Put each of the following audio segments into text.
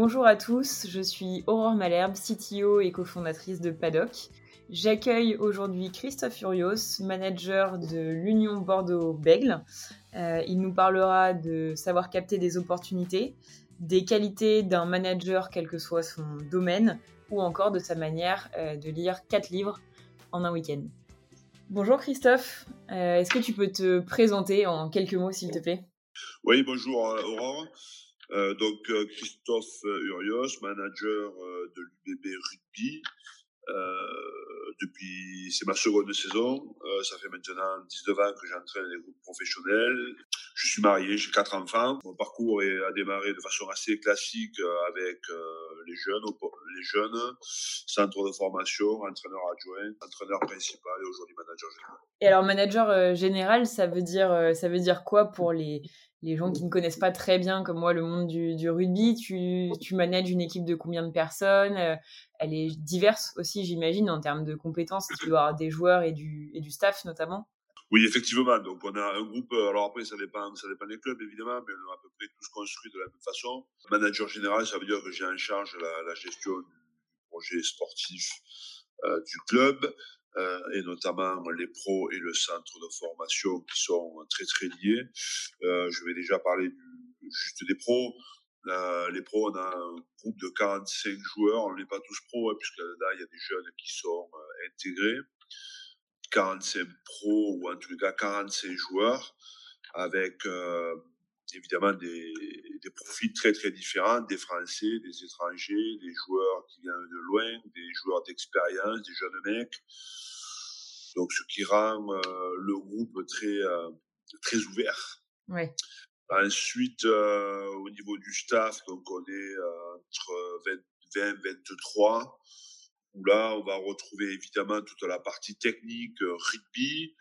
Bonjour à tous, je suis Aurore Malherbe, CTO et cofondatrice de Paddock. J'accueille aujourd'hui Christophe Furios, manager de l'Union Bordeaux-Bègle. Euh, il nous parlera de savoir capter des opportunités, des qualités d'un manager quel que soit son domaine, ou encore de sa manière euh, de lire quatre livres en un week-end. Bonjour Christophe, euh, est-ce que tu peux te présenter en quelques mots s'il te plaît? Oui, bonjour Aurore. Euh, donc Christophe Urios, manager de l'UBB Rugby. depuis, c'est ma seconde saison. ça fait maintenant 19 ans que j'entraîne les groupes professionnels. Je suis marié, j'ai quatre enfants. Mon parcours a démarré de façon assez classique euh, avec euh, les jeunes, les jeunes, centre de formation, entraîneur adjoint, entraîneur principal et aujourd'hui manager général. Et alors manager euh, général, ça veut dire ça veut dire quoi pour les les gens qui ne connaissent pas très bien, comme moi, le monde du, rugby, tu, tu, manages une équipe de combien de personnes? Elle est diverse aussi, j'imagine, en termes de compétences. Tu dois avoir des joueurs et du, et du staff, notamment. Oui, effectivement. Donc, on a un groupe. Euh, alors après, ça dépend, ça dépend des clubs, évidemment, mais on a à peu près tous construit de la même façon. Manager général, ça veut dire que j'ai en charge la, la gestion du projet sportif euh, du club, euh, et notamment les pros et le centre de formation qui sont très très liés. Euh, je vais déjà parler du, juste des pros. Euh, les pros, on a un groupe de 45 joueurs. On n'est pas tous pros, hein, puisque là, il y a des jeunes qui sont euh, intégrés. 45 pros ou en tout cas 45 joueurs avec euh, évidemment des, des, profils très très différents, des Français, des étrangers, des joueurs qui viennent de loin, des joueurs d'expérience, des jeunes mecs. Donc ce qui rend euh, le groupe très euh, très ouvert. Ouais. Ensuite, euh, au niveau du staff, donc on est entre 20, 20 23 là, on va retrouver évidemment toute la partie technique euh, rugby.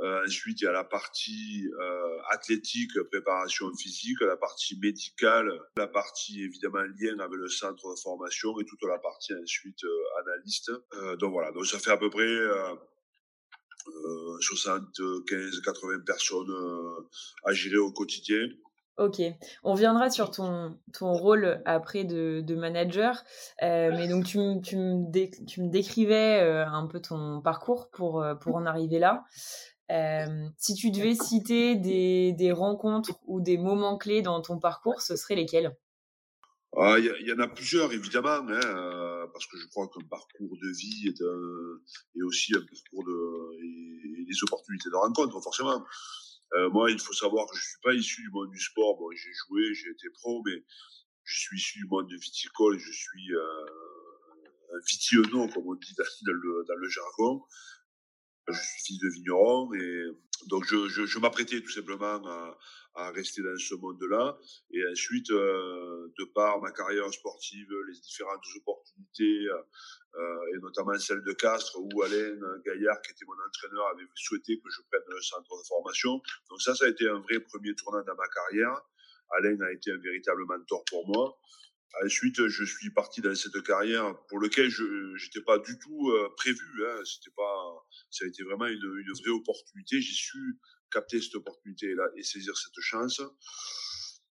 Euh, ensuite, il y a la partie euh, athlétique, préparation physique, la partie médicale, la partie évidemment lien avec le centre de formation et toute la partie ensuite analyste. donc voilà, donc ça fait à peu près 75-80 personnes à gérer au quotidien. Ok, on reviendra sur ton, ton rôle après de, de manager, euh, mais donc tu, tu, me tu me décrivais euh, un peu ton parcours pour, euh, pour en arriver là. Euh, si tu devais citer des, des rencontres ou des moments clés dans ton parcours, ce seraient lesquels? Ah, Il y, y, en a plusieurs évidemment, hein, parce que je crois qu'un parcours de vie est, un, est aussi un parcours de et, et des opportunités de rencontre forcément. Euh, moi, il faut savoir que je suis pas issu du monde du sport. Bon, j'ai joué, j'ai été pro, mais je suis issu du monde de viticole. Je suis euh, un vitionno, comme on dit dans le, dans le jargon. Je suis fils de vigneron et donc je, je, je m'apprêtais tout simplement à, à, rester dans ce monde-là. Et ensuite, euh, de par ma carrière sportive, les différentes opportunités, euh, et notamment celle de Castres, où Alain Gaillard, qui était mon entraîneur, avait souhaité que je prenne le centre de formation. Donc ça, ça a été un vrai premier tournant dans ma carrière. Alain a été un véritable mentor pour moi. Ensuite, je suis parti dans cette carrière pour laquelle je n'étais pas du tout euh, prévu. Hein. C'était pas, ça a été vraiment une, une vraie opportunité. J'ai su capter cette opportunité-là et saisir cette chance.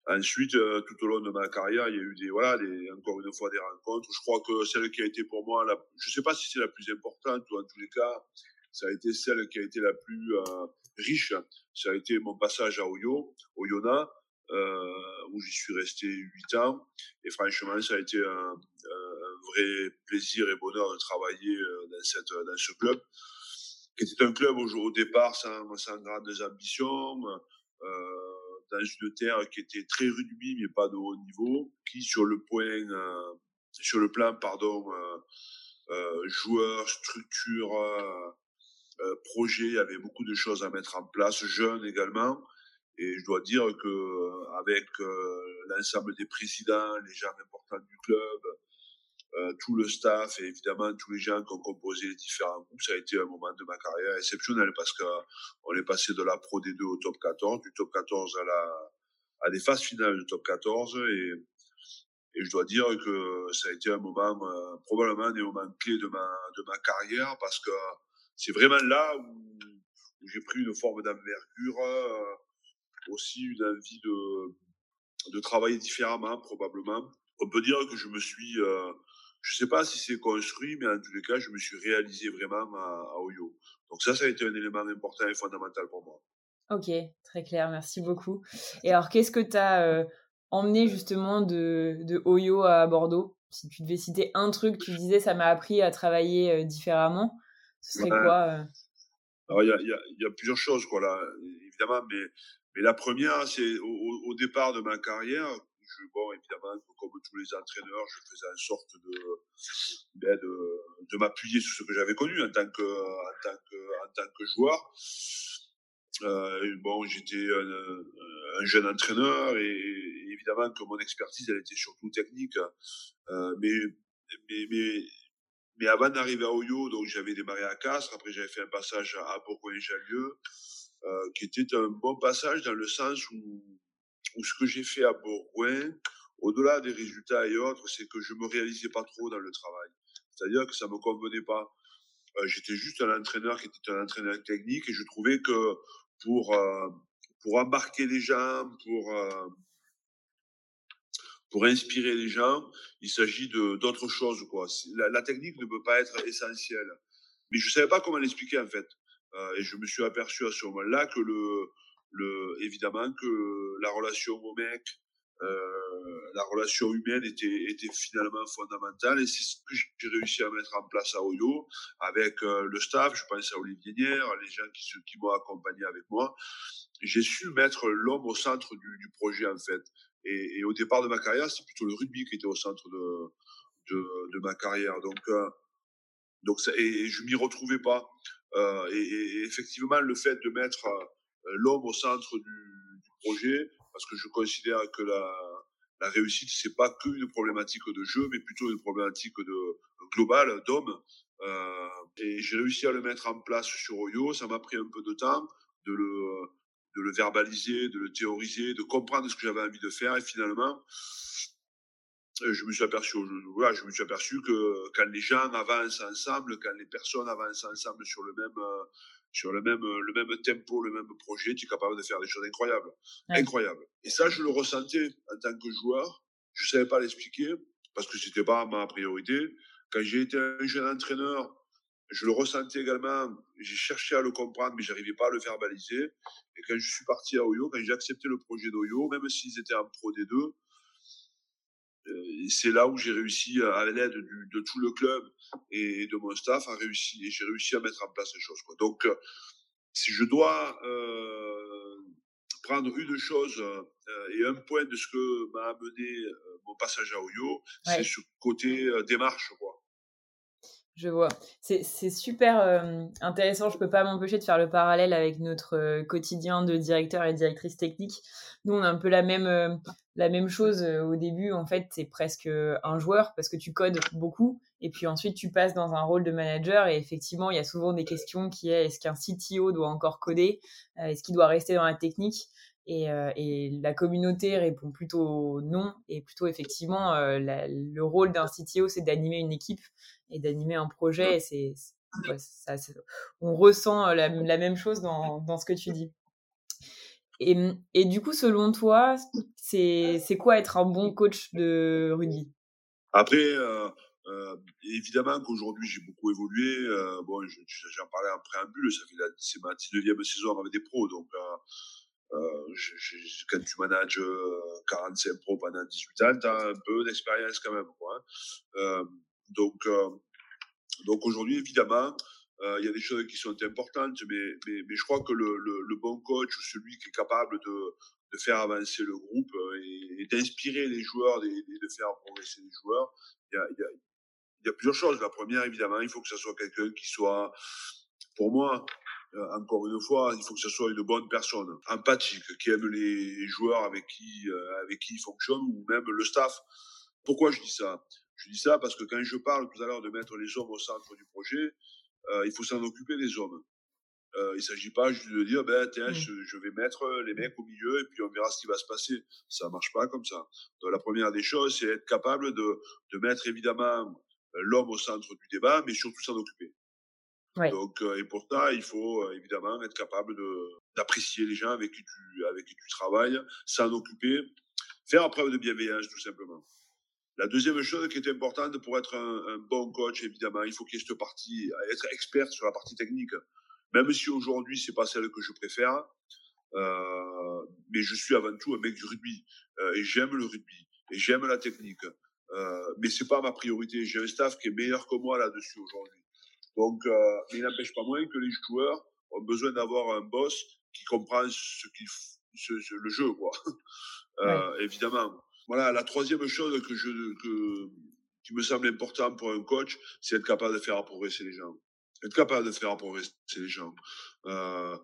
Ensuite, euh, tout au long de ma carrière, il y a eu des, voilà, des, encore une fois des rencontres. Je crois que celle qui a été pour moi, la, je sais pas si c'est la plus importante ou en tous les cas, ça a été celle qui a été la plus euh, riche. Ça a été mon passage à Oyo, Oyonnax, euh, où j'y suis resté huit ans. Et franchement, ça a été un, un, vrai plaisir et bonheur de travailler euh, dans, cette, dans ce club, qui était un club au, au départ sans, sans grandes ambitions. Euh, dans une terre qui était très rugby mais pas de haut niveau, qui sur le point, euh, sur le plan pardon, euh, euh, joueurs, structure, euh, projet, avait beaucoup de choses à mettre en place, jeunes également. Et je dois dire que avec l'ensemble des présidents, les gens importants du club, euh, tout le staff et évidemment tous les gens qui ont composé les différents groupes. Ça a été un moment de ma carrière exceptionnel parce qu'on est passé de la Pro D2 au top 14, du top 14 à la à des phases finales du top 14 et et je dois dire que ça a été un moment euh, probablement des moments clés de ma de ma carrière parce que c'est vraiment là où, où j'ai pris une forme d'envergure, euh, aussi une envie de de travailler différemment probablement on peut dire que je me suis, euh, je sais pas si c'est construit, mais en tous les cas, je me suis réalisé vraiment à, à Oyo. Donc ça, ça a été un élément important et fondamental pour moi. Ok, très clair, merci beaucoup. Et alors, qu'est-ce que tu as euh, emmené justement de, de, Oyo à Bordeaux? Si tu devais citer un truc, tu disais ça m'a appris à travailler euh, différemment, ce serait quoi euh? Alors, il y a, y, a, y a, plusieurs choses, quoi, là, évidemment, mais, mais la première, c'est au, au, départ de ma carrière, évidemment, comme tous les entraîneurs, je faisais en sorte de, ben de, de m'appuyer sur ce que j'avais connu en tant que, en tant que, joueur. Euh, bon, j'étais un, un, jeune entraîneur et, évidemment que mon expertise, elle était surtout technique. Euh, mais, mais, mais, mais avant d'arriver à Oyo, donc j'avais démarré à Castres. Après, j'avais fait un passage à Bourgogne-Jallieu, euh, qui était un bon passage dans le sens où, où ce que j'ai fait à Bourgogne, au-delà des résultats et autres, c'est que je me réalisais pas trop dans le travail. C'est-à-dire que ça me convenait pas. Euh, j'étais juste un entraîneur qui était un entraîneur technique et je trouvais que pour euh, pour embarquer les gens, pour euh, pour inspirer les gens, il s'agit de d'autres choses quoi. La, la, technique ne peut pas être essentielle. Mais je savais pas comment l'expliquer en fait. Et je me suis aperçu à ce moment-là que le évidemment que la relation au mec, euh, la relation humaine était, finalement fondamentale et c'est ce que j'ai réussi à mettre en place à Oyo avec euh, le staff, je pense à Olivier Nier, les gens qui, m'ont accompagné avec moi. J'ai su mettre l'homme au centre du, projet en fait. Et, au départ de ma carrière, c'est plutôt le rugby qui était au centre de, ma carrière. Donc, euh, donc et, et, je m'y retrouvais pas. Euh, et, effectivement, le fait de mettre l'homme au centre du, projet, parce que je considère que la, la réussite, c'est pas qu'une problématique de jeu, mais plutôt une problématique de globale d'homme. Euh, et j'ai réussi à le mettre en place sur Oyo. Ça m'a pris un peu de temps de le, de le verbaliser, de le théoriser, de comprendre ce que j'avais envie de faire. Et finalement, je me suis aperçu, voilà, je me suis aperçu que quand les gens avancent ensemble, quand les personnes avancent ensemble sur le même, sur le même, le même tempo, le même projet, tu es capable de faire des choses incroyables. Ouais. Incroyables. Et ça, je le ressentais en tant que joueur. Je savais pas l'expliquer parce que c'était pas ma priorité. Quand j'ai été un jeune entraîneur, je le ressentais également. J'ai cherché à le comprendre, mais j'arrivais pas à le verbaliser. Et quand je suis parti à Oyo, quand j'ai accepté le projet d'Oyo, même s'ils étaient en Pro D2, c'est là où j'ai réussi à l'aide de tout le club et de mon staff a réussi et j'ai réussi à mettre en place les choses quoi. donc si je dois euh, prendre une chose euh, et un point de ce que m'a amené euh, mon passage à Oyo ouais. c'est ce côté démarche quoi je vois. C'est super euh, intéressant. Je peux pas m'empêcher de faire le parallèle avec notre euh, quotidien de directeur et directrice technique. Nous, on a un peu la même, euh, la même chose au début. En fait, c'est presque un joueur parce que tu codes beaucoup et puis ensuite tu passes dans un rôle de manager. Et effectivement, il y a souvent des questions qui est est-ce qu'un CTO doit encore coder? Est-ce qu'il doit rester dans la technique? Et, euh, et, la communauté répond plutôt non, et plutôt effectivement, euh, le rôle d'un CTO, c'est d'animer une équipe et d'animer un projet. Et c'est, on ressent la, la, même chose dans, dans ce que tu dis. Et, et du coup, selon toi, c'est, quoi être un bon coach de rugby? Après, euh, euh, évidemment qu'aujourd'hui j'ai beaucoup évolué. Euh, bon, j'en parlais en préambule, ça c'est ma 19e saison avec des pros, donc euh, quand tu manages 45 euh, pros pendant 18 ans, tu as un peu d'expérience quand même. Quoi, hein. euh, donc, euh, donc aujourd'hui, évidemment, il y a des choses qui sont importantes, mais, mais, mais je crois que le, le, le, bon coach, celui qui est capable de, de faire avancer le groupe et, et d'inspirer les joueurs et, de faire progresser les joueurs, il y a, y, a, y a plusieurs choses. La première, évidemment, il faut que ce soit quelqu'un qui soit, pour moi, euh, encore une fois, il faut que ce soit une bonne personne, empathique, qui aime les joueurs avec qui, euh, avec qui il fonctionne ou même le staff. Pourquoi je dis ça? Je dis ça parce que quand je parle tout à l'heure de mettre les hommes au centre du projet, euh, il faut s'en occuper des hommes. Euh, il s'agit pas juste de dire ben tiens mmh. je, je, vais mettre les mecs au milieu et puis on verra ce qui va se passer. Ça marche pas comme ça. Donc la première des choses c'est être capable de, de mettre évidemment l'homme au centre du débat, mais surtout s'en occuper. Ouais. Donc, euh, et pour ça, il faut euh, évidemment être capable d'apprécier les gens avec qui tu avec qui tu travailles, s'en occuper, faire preuve de bienveillance tout simplement. La deuxième chose qui est importante pour être un, bon coach, évidemment, il faut qu'il y ait cette partie, être expert sur la partie technique. Même si aujourd'hui, c'est pas celle que je préfère, euh, mais je suis avant tout un mec du rugby euh, et j'aime le rugby et j'aime la technique. Euh, mais c'est pas ma priorité. J'ai un staff qui est meilleur que moi là-dessus aujourd'hui. Donc, euh, il n'empêche pas moins que les joueurs ont besoin d'avoir un boss qui comprend ce qu'il, ce, le jeu, quoi. Euh, Évidemment. Voilà, la troisième chose que je, que, qui me semble important pour un coach, c'est être capable de faire progresser les gens. Être capable de faire progresser les gens. Euh,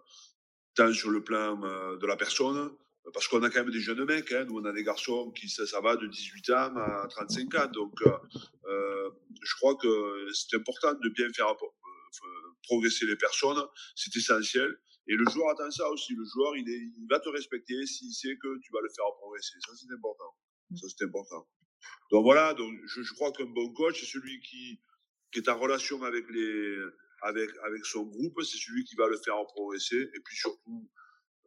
tant sur le plan euh, de la personne, parce qu'on a quand même des jeunes mecs, hein, nous on a des garçons qui ça, ça va de 18 ans à 35 ans, donc euh, euh, je crois que c'est important de bien faire euh, progresser les personnes, c'est essentiel. Et le joueur attend ça aussi. Le joueur, il, est, il va te respecter s'il sait que tu vas le faire progresser. Ça, c'est important. Ça, c'est important. Donc voilà, donc je, je crois qu'un bon coach, c'est celui qui, qui est en relation avec les, avec, avec son groupe, c'est celui qui va le faire progresser. Et puis surtout,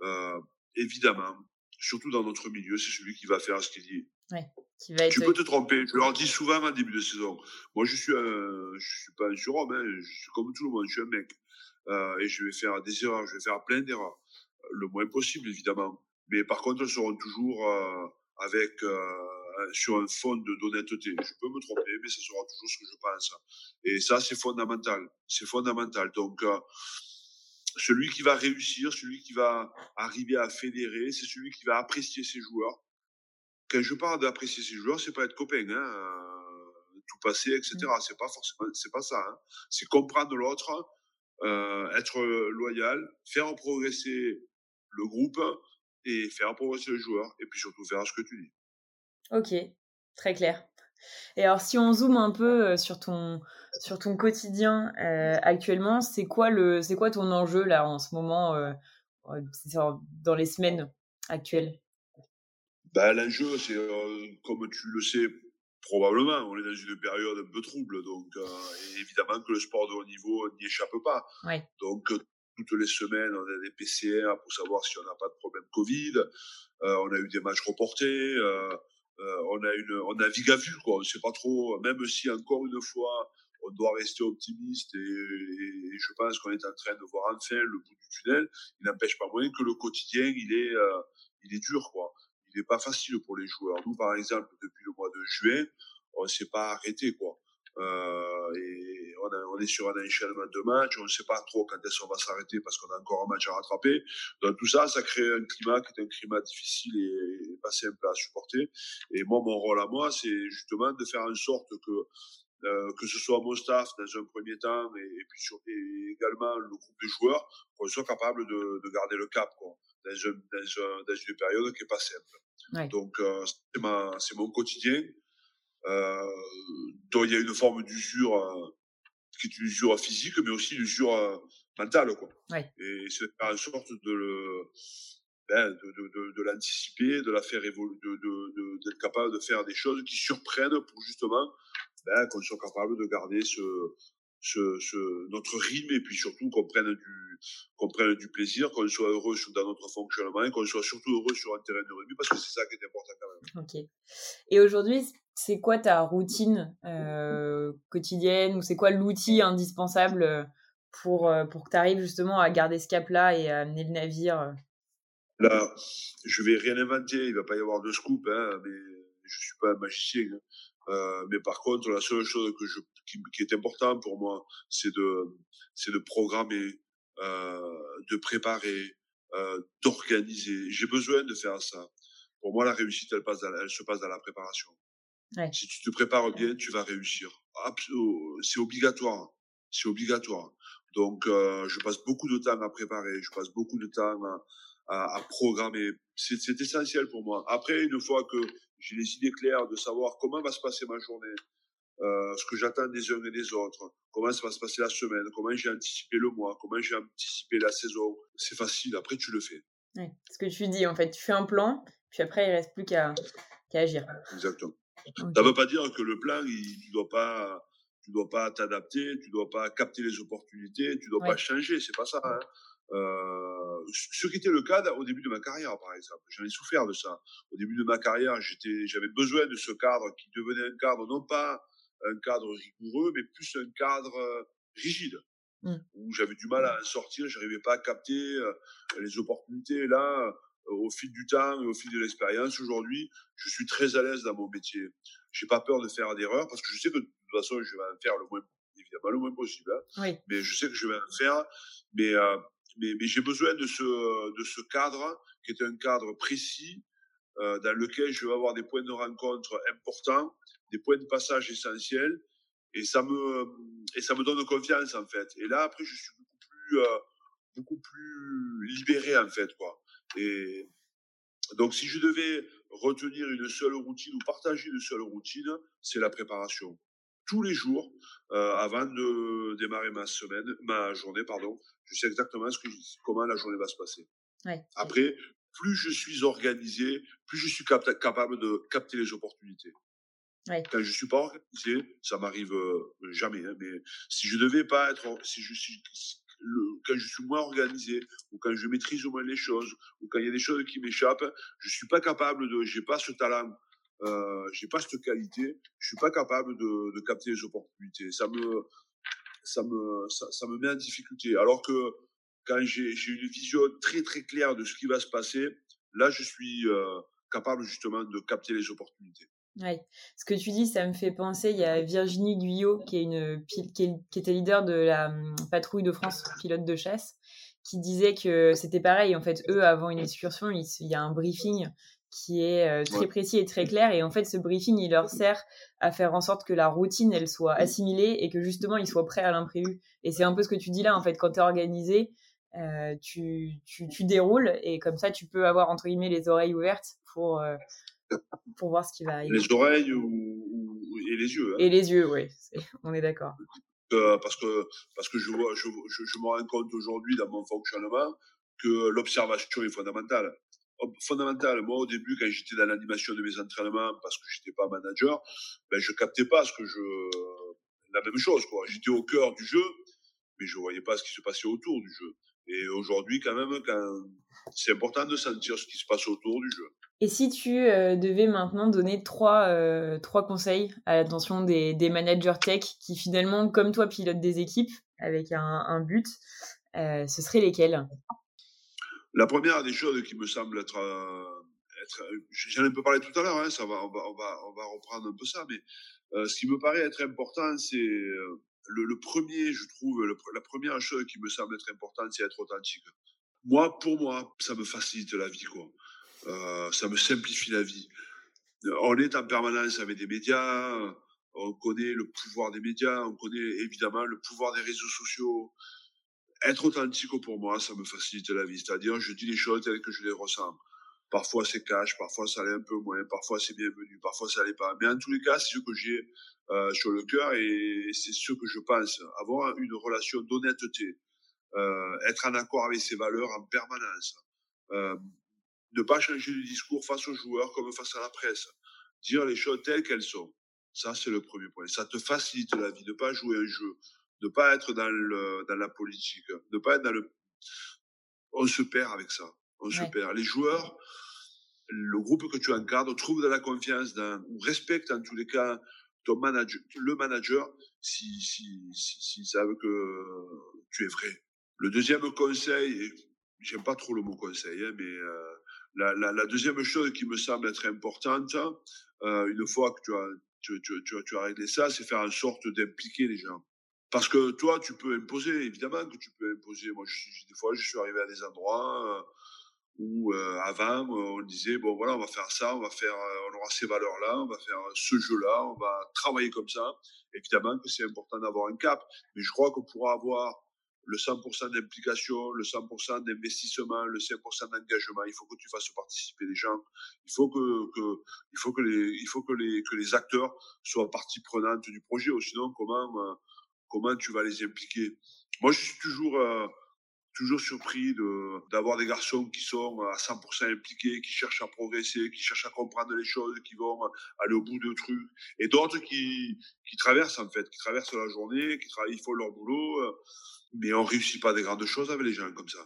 euh, évidemment, surtout dans notre milieu, c'est celui qui va faire ce qu'il dit. Ouais, qui va être... Tu peux te tromper. Je leur dis souvent en début de saison. Moi, je suis, un, je suis pas un surhomme. Hein. Je suis comme tout le monde. Je suis un mec. Euh, et je vais faire des erreurs. Je vais faire plein d'erreurs. Le moins possible, évidemment. Mais par contre, elles seront toujours euh, avec euh, sur un fond d'honnêteté. Je peux me tromper, mais ça sera toujours ce que je pense. Et ça, c'est fondamental. C'est fondamental. Donc, euh, celui qui va réussir, celui qui va arriver à fédérer, c'est celui qui va apprécier ses joueurs. Quand je parle d'apprécier ses joueurs, c'est pas être copain, hein, euh, tout passer, etc. Mm. C'est pas forcément, c'est pas ça. Hein. C'est comprendre l'autre, euh, être loyal, faire progresser le groupe et faire progresser le joueur, et puis surtout faire ce que tu dis. Ok, très clair. Et alors, si on zoome un peu euh, sur ton, sur ton quotidien euh, actuellement, c'est quoi, le, c'est quoi ton enjeu là en ce moment, euh, dans les semaines actuelles? Ben, L'enjeu, c'est, comme tu le sais probablement, on est dans une période un peu trouble, donc évidemment que le sport de haut niveau n'y échappe pas. Ouais. Donc, toutes les semaines, on a des PCR pour savoir si on n'a pas de problème Covid. on a eu des matchs reportés. Euh, on a une, on navigue à vue, quoi. On sait pas trop, même si encore une fois, on doit rester optimiste et, je pense qu'on est en train de voir enfin le bout du tunnel. Il n'empêche pas moins que le quotidien, il est, euh, il est dur, quoi. Il n'est pas facile pour les joueurs. Nous, par exemple, depuis le mois de juin, on s'est pas arrêté, quoi. Euh, et on, on, est sur un enchaînement de matchs, on ne sait pas trop quand est-ce qu'on va s'arrêter parce qu'on a encore un match à rattraper. Donc tout ça, ça crée un climat qui est un climat difficile et, pas simple à supporter. Et moi, mon rôle à moi, c'est justement de faire en sorte que euh, que ce soit mon staff dans un premier temps et, et puis sur, et également le groupe de joueurs, qu'on soit capable de, de, garder le cap quoi, dans, un, dans, un, dans une période qui est pas simple. Ouais. Donc euh, c'est mon quotidien euh, dont il y a une forme d'usure euh, qui est une usure physique, mais aussi une usure euh, mentale, quoi. Ouais. Et c'est faire en sorte de le, ben, de, l'anticiper, de la faire évoluer, d'être capable de faire des choses qui surprennent pour justement ben, qu'on soit capable de garder notre rythme et puis surtout qu'on prenne du, qu'on prenne du plaisir, qu'on soit heureux dans notre fonctionnement et qu'on soit surtout heureux sur un terrain de rugby parce que c'est ça qui est important quand même. Ok. Et aujourd'hui, c'est quoi ta routine euh, quotidienne ou c'est quoi l'outil indispensable euh, pour, euh, pour que tu arrives justement à garder ce cap-là et à amener le navire? Là, je vais rien inventer, il va pas y avoir de scoop, hein, mais je suis pas un magicien. Hein. Euh, mais par contre, la seule chose que je, qui, qui est importante pour moi, c'est de, c'est de programmer, euh, de préparer, euh, d'organiser. J'ai besoin de faire ça. Pour moi, la réussite, elle, passe elle se passe dans la préparation. Ouais. Si tu te prépares bien, tu vas réussir. C'est obligatoire. C'est obligatoire. Donc, euh, je passe beaucoup de temps à préparer. Je passe beaucoup de temps à, à, à programmer. C'est essentiel pour moi. Après, une fois que j'ai les idées claires de savoir comment va se passer ma journée, euh, ce que j'attends des uns et des autres, comment ça va se passer la semaine, comment j'ai anticipé le mois, comment j'ai anticipé la saison. C'est facile, après tu le fais. Ouais, ce que tu dis, en fait, tu fais un plan, puis après il reste plus qu'à qu agir. Exactement. Okay. Ça ne veut pas dire que le plan, il, tu dois pas, tu dois pas t'adapter, tu dois pas capter les opportunités, tu dois ouais. pas changer, c'est pas ça. Hein. Euh, ce qui était le cas au début de ma carrière, par exemple. J'en ai souffert de ça. Au début de ma carrière, j'étais, j'avais besoin de ce cadre qui devenait un cadre, non pas un cadre rigoureux, mais plus un cadre euh, rigide, mmh. où j'avais du mal à en sortir, j'arrivais pas à capter euh, les opportunités. Là, au fil du temps et au fil de l'expérience, aujourd'hui, je suis très à l'aise dans mon métier. J'ai pas peur de faire d'erreurs parce que je sais que de toute façon, je vais en faire le moins, évidemment, le moins possible. Hein. Mais je sais que je vais en faire. Mais mais, j'ai besoin de ce, de ce cadre qui est un cadre précis euh, dans lequel je vais avoir des points de rencontre importants, des points de passage essentiels, et ça me et ça me donne confiance en fait. Et là après je suis beaucoup plus euh, beaucoup plus libéré en fait quoi. Et donc si je devais retenir une seule routine ou partager une seule routine, c'est la préparation tous les jours euh, avant de démarrer ma semaine, ma journée, pardon. Je sais exactement ce que comment la journée va se passer. Après, plus je suis organisé, plus je suis capable de capter les opportunités. Quand je suis pas organisé, ça m'arrive euh, jamais. Hein, mais si je devais pas être, si je suis, quand je suis moins organisé ou quand je maîtrise au moins les choses ou quand il y a des choses qui m'échappent, je suis pas capable de, j'ai pas ce talent euh, j'ai pas cette qualité, je suis pas capable de, capter les opportunités. Ça me, ça me, ça, me met en difficulté. Alors que quand j'ai une vision très très claire de ce qui va se passer, là je suis euh, capable justement de capter les opportunités. Oui, ce que tu dis, ça me fait penser, il y a Virginie Guyot, qui, est une, qui, qui était leader de la hum, patrouille de France, pilote de chasse, qui disait que c'était pareil, en fait, eux, avant une excursion, il y a un briefing qui est euh, très précis et très clair. Et en fait, ce briefing, il leur sert à faire en sorte que la routine, elle soit assimilée et que justement, ils soient prêts à l'imprévu. Et c'est un peu ce que tu dis là, en fait, quand tu es organisé, euh, tu, tu, tu, déroules et comme ça, tu peux avoir, entre guillemets, les oreilles ouvertes pour, euh, pour voir ce qui va arriver. Les oreilles ou, et les yeux. Hein. Et les yeux, oui, on est d'accord. parce que, parce que je, vois, je, je, je me rends compte aujourd'hui dans mon fonctionnement que l'observation est fondamentale fondamental. Moi, au début, quand j'étais dans l'animation de mes entraînements, parce que j'étais pas manager, ben, je captais pas ce que je, la même chose, quoi. J'étais au cœur du jeu, mais je voyais pas ce qui se passait autour du jeu. Et aujourd'hui, quand même, c'est important de sentir ce qui se passe autour du jeu. Et si tu euh, devais maintenant donner trois, euh, trois conseils à l'attention des, des, managers tech qui finalement, comme toi, pilotent des équipes avec un, un but, euh, ce seraient lesquels? La première des choses qui me semble être, euh, être j'en ai un peu parlé tout à l'heure, hein, ça va, on va, on va, reprendre un peu ça, mais euh, ce qui me paraît être important, c'est euh, le, premier, je trouve, la première chose qui me semble être importante, c'est être authentique. Moi, pour moi, ça me facilite la vie, quoi. Euh, ça me simplifie la vie. On est en permanence avec des médias, on connaît le pouvoir des médias, on connaît évidemment le pouvoir des réseaux sociaux, être authentique pour moi, ça me facilite la vie. C'est-à-dire, je dis les choses telles que je les ressens. Parfois c'est cash, parfois ça allait un peu moins, parfois c'est bienvenu, parfois ça allait pas. Mais en tous les cas, c'est ce que j'ai euh, sur le cœur et c'est ce que je pense. Avoir une relation d'honnêteté, euh, être en accord avec ses valeurs en permanence, euh, ne pas changer de discours face aux joueurs comme face à la presse, dire les choses telles qu'elles sont. Ça, c'est le premier point. Ça te facilite la vie, ne pas jouer un jeu ne pas être dans, le, dans la politique, ne pas être dans le... On se perd avec ça. On se perd. Les joueurs, le groupe que tu encadres, trouve de la confiance dans, ou respecte en tous les cas ton manager, le manager s'ils si, si, si, savent que tu es vrai. Le deuxième conseil, j'aime pas trop le mot conseil, hein, mais euh, la, la, la, deuxième chose qui me semble être importante, euh, une fois que tu as, tu, tu, tu, tu as réglé ça, c'est faire en sorte d'impliquer les gens. Parce que toi, tu peux imposer, évidemment que tu peux imposer. Moi, je, des fois, je suis arrivé à des endroits euh, où euh, avant, on disait, bon voilà, on va faire ça, on va faire, euh, on aura ces valeurs-là, on va faire ce jeu-là, on va travailler comme ça. Évidemment que c'est important d'avoir un cap, mais je crois qu'on pourra avoir le 100% d'implication, le 100% d'investissement, le 5% d'engagement. Il faut que tu fasses participer les gens. Il faut que, que, il faut que les, il faut que les, que les acteurs soient partie prenante du projet. Sinon, comment, comment tu vas les impliquer. Moi, je suis toujours, euh, toujours surpris de, d'avoir des garçons qui sont à 100% impliqués, qui cherchent à progresser, qui cherchent à comprendre les choses, qui vont aller au bout de trucs, et d'autres qui, qui traversent en fait, qui traversent la journée, qui travaillent, font leur boulot. Mais on réussit pas des grandes choses avec les gens comme ça.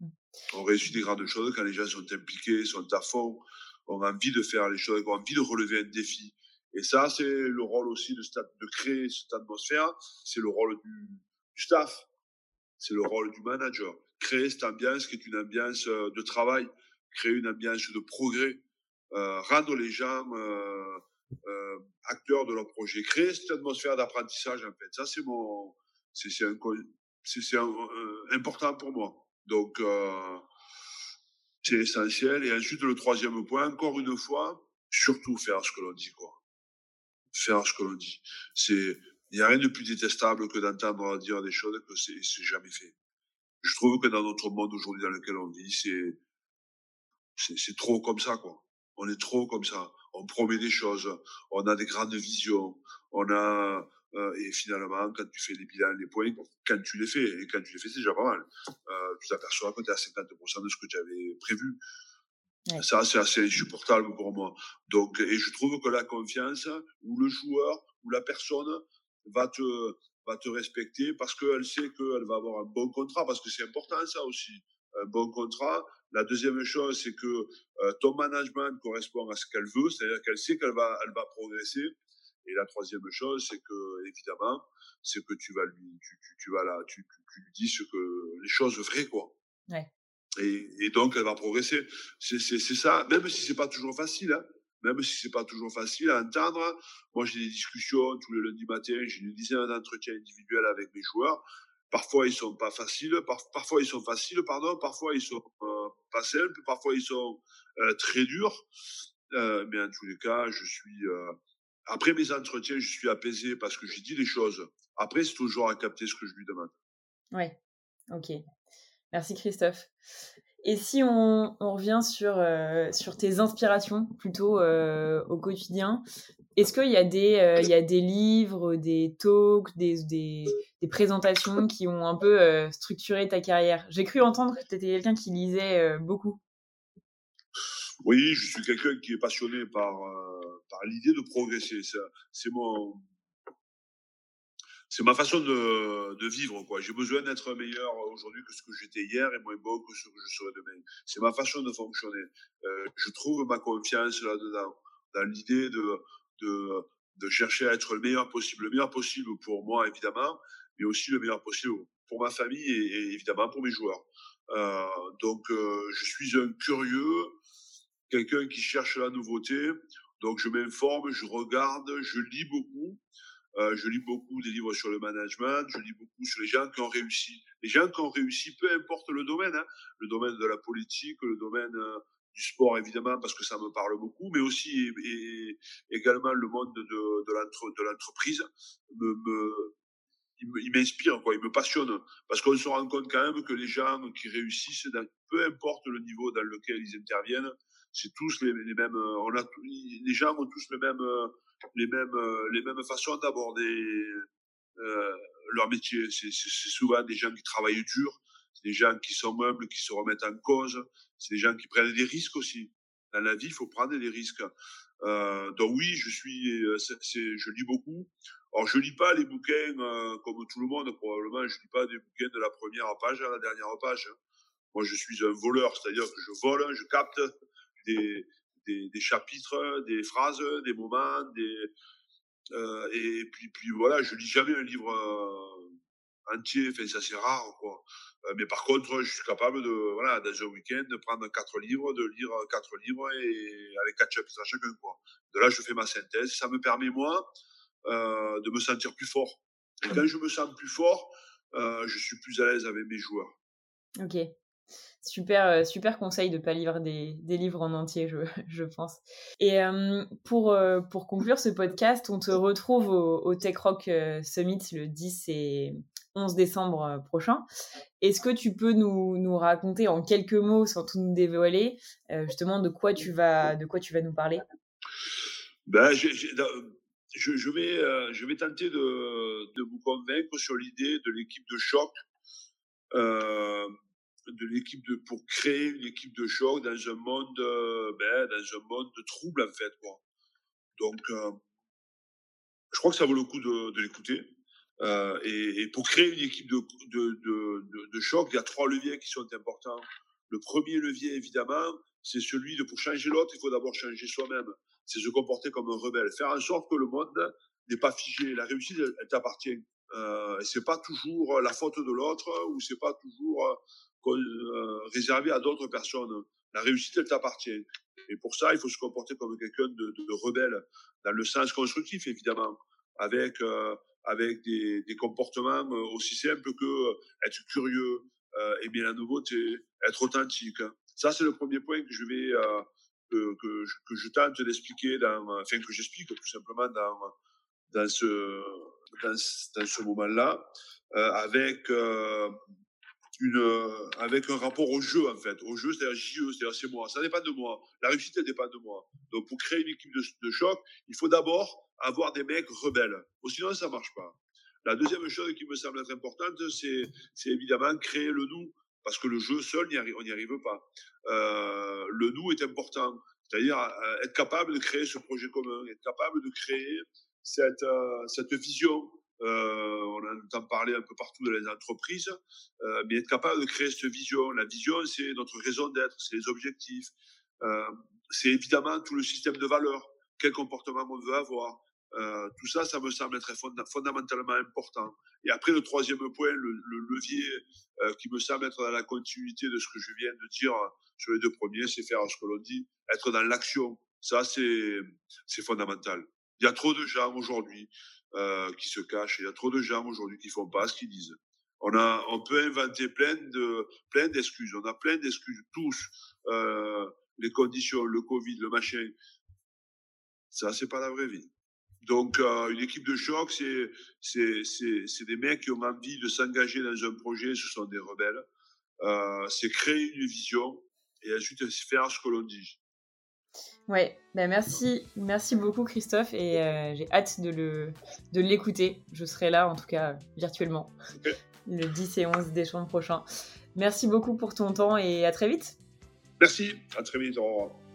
Mmh. On réussit des grandes choses quand les gens sont impliqués, sont à fond, ont envie de faire les choses, ont envie de relever un défi. Et ça, c'est le rôle aussi de, créer cette atmosphère. C'est le rôle du, staff. C'est le rôle du manager. Créer cette ambiance qui est une ambiance euh, de travail, créer une ambiance de progrès, euh, rendre les gens euh, acteurs de leur projet, créer cette atmosphère d'apprentissage en fait. Ça c'est mon, c'est c'est important pour moi. Donc c'est essentiel. Et ensuite le troisième point, encore une fois, surtout faire ce que l'on dit quoi. Faire ce que l'on dit. C'est il n'y a rien de plus détestable que d'entendre dire des choses que c'est jamais fait. Je trouve que dans notre monde aujourd'hui dans lequel on vit, c'est c'est trop comme ça quoi. On est trop comme ça. On promet des choses, on a des grandes visions, on a euh, et finalement quand tu fais les bilans, les points, quand tu les fais et quand tu les fais c'est déjà pas mal. Euh, tu t'aperçois que tu es à 50% de ce que tu avais prévu. Ça, c'est assez insupportable pour moi. Donc, et je trouve que la confiance, ou le joueur, ou la personne va te, va te respecter parce qu'elle sait qu'elle va avoir un bon contrat, parce que c'est important ça aussi, un bon contrat. La deuxième chose, c'est que euh, ton management correspond à ce qu'elle veut, c'est-à-dire qu'elle sait qu'elle va, elle va progresser. Et la troisième chose, c'est que évidemment, c'est que tu vas lui, tu, tu, tu vas là, tu, tu, lui dis ce que les choses vraies quoi. Ouais. Et, donc elle va progresser. C'est ça, même si c'est pas toujours facile. Hein même si c'est pas toujours facile à entendre. Moi, j'ai des discussions tous les lundis matin, j'ai une dizaine d'entretiens individuels avec mes joueurs. Parfois, ils sont pas faciles, parfois ils sont faciles, pardon, parfois ils sont euh, pas simples, parfois ils sont euh, très durs. Euh, mais en tous les cas, je suis après mes entretiens, je suis apaisé parce que je dis les choses. Après, c'est toujours à capter ce que je lui demande. Oui, ok. Merci Christophe. Et si on, revient sur, euh, sur tes inspirations plutôt euh, au quotidien, est-ce qu'il y, a des, euh, il y a des livres, des talks, des, des, présentations qui ont un peu structuré ta carrière? J'ai cru entendre que tu étais quelqu'un qui lisait beaucoup. Oui, je suis quelqu'un qui est passionné par, par l'idée de progresser. C'est mon, c'est ma façon de, vivre. quoi. J'ai besoin d'être meilleur aujourd'hui que ce que j'étais hier et moins beau que ce que je serai demain. C'est ma façon de fonctionner. Euh, je trouve ma confiance là-dedans, dans l'idée de, de, de chercher à être le meilleur possible. Le meilleur possible pour moi, évidemment, mais aussi le meilleur possible pour ma famille et, évidemment pour mes joueurs. Euh, donc, euh, je suis un curieux, quelqu'un qui cherche la nouveauté. Donc, je m'informe, je regarde, je lis beaucoup. Euh, je lis beaucoup des livres sur le management, je lis beaucoup sur les gens qui ont réussi. Les gens qui ont réussi, peu importe le domaine, hein, le domaine de la politique, le domaine euh, du sport évidemment parce que ça me parle beaucoup, mais aussi et, également le monde de, l'entreprise me, me, il m'inspire, quoi, il me passionne, parce qu'on se rend compte quand même que les gens qui réussissent, peu importe le niveau dans lequel ils interviennent, c'est tous les, les, mêmes, a, les gens ont tous même, les mêmes, euh, les mêmes façons d'aborder euh, leur métier. C'est souvent des gens qui travaillent dur, des gens qui sont meubles, qui se remettent en cause, c'est des gens qui prennent des risques aussi. Dans la vie, il faut prendre des risques. Euh, donc oui, je suis, euh, je lis beaucoup. Alors je lis pas les bouquins euh, comme tout le monde probablement. Je lis pas des bouquins de la première page à la dernière page. Moi, je suis un voleur, c'est-à-dire que je vole, je capte des, des, chapitres, des phrases, des moments, des euh, et puis puis voilà, je lis jamais un livre euh, entier, enfin ça c'est rare quoi. Euh, mais par contre, je suis capable de voilà dans un week-end de prendre quatre livres, de lire quatre livres et avec quatre chapitres à chacun quoi. De là, je fais ma synthèse, ça me permet moi de me sentir plus fort. Et quand je me sens plus fort, je suis plus à l'aise avec mes joueurs. Ok. Super, euh, super conseil de pas lire des, livres en entier, je, pense. Et euh, pour, euh, pour conclure ce podcast, on te retrouve au, Tech Rock Summit le 10 et 11 décembre prochain. Est-ce que tu peux nous, raconter en quelques mots, sans tout nous dévoiler, justement de quoi tu vas, de quoi tu vas nous parler? Ben, je, vais, je vais tenter de vous convaincre sur l'idée de l'équipe de choc de l'équipe de pour créer une équipe de choc dans un monde euh, ben, dans un monde de trouble en fait quoi. Donc euh, je crois que ça vaut le coup de, l'écouter. Euh, et, pour créer une équipe de, de, de, de, choc, il y a trois leviers qui sont importants. Le premier levier, évidemment, c'est celui de pour changer l'autre, il faut d'abord changer soi-même. C'est se comporter comme un rebelle, faire en sorte que le monde n'est pas figé. La réussite, elle, elle t'appartient. Euh, c'est pas toujours la faute de l'autre ou c'est pas toujours euh, réservé à d'autres personnes. La réussite, elle t'appartient. Et pour ça, il faut se comporter comme quelqu'un de, rebelle, dans le sens constructif, évidemment, avec euh, avec des, comportements euh, aussi simples que être curieux, euh, aimer la nouveauté, être authentique. Ça, c'est le premier point que je vais euh, que, que, que, je tente d'expliquer enfin que j'explique tout simplement dans dans ce dans, ce moment-là, avec une, euh, avec un rapport au jeu, en fait. Au jeu, c'est-à-dire JE, c'est-à-dire c'est moi. Ça dépend de moi. La réussite, elle dépend de moi. Donc, pour créer une équipe de, choc, il faut d'abord avoir des mecs rebelles. Sinon, ça marche pas. La deuxième chose qui me semble être importante, c'est, c'est évidemment créer le nous. Parce que le jeu seul, on n'y arrive pas. Euh, le nous est important. C'est-à-dire euh, être capable de créer ce projet commun, être capable de créer cette, euh, cette vision, euh, on en entend parler un peu partout dans les entreprises, euh, mais être capable de créer cette vision. La vision, c'est notre raison d'être, c'est les objectifs, euh, c'est évidemment tout le système de valeurs, quel comportement on veut avoir. Euh, tout ça, ça me semble être fondamentalement important. Et après, le troisième point, le, le levier euh, qui me semble être dans la continuité de ce que je viens de dire sur les deux premiers, c'est faire ce que l'on dit, être dans l'action. Ça, c'est fondamental. Il y a trop de gens aujourd'hui euh, qui se cachent. Il y a trop de gens aujourd'hui qui font pas ce qu'ils disent. On a, on peut inventer plein de, plein d'excuses. On a plein d'excuses tous. Euh, les conditions, le Covid, le machin. Ça, c'est pas la vraie vie. Donc, euh, une équipe de choc, c'est, c'est, c'est, des mecs qui ont envie de s'engager dans un projet. Ce sont des rebelles. Euh, c'est créer une vision et ensuite faire ce que l'on dit. Ouais, bah merci, merci beaucoup Christophe et euh, j'ai hâte de le de l'écouter. Je serai là en tout cas virtuellement le 10 et 11 décembre prochain. Merci beaucoup pour ton temps et à très vite. Merci, à très vite. Au revoir.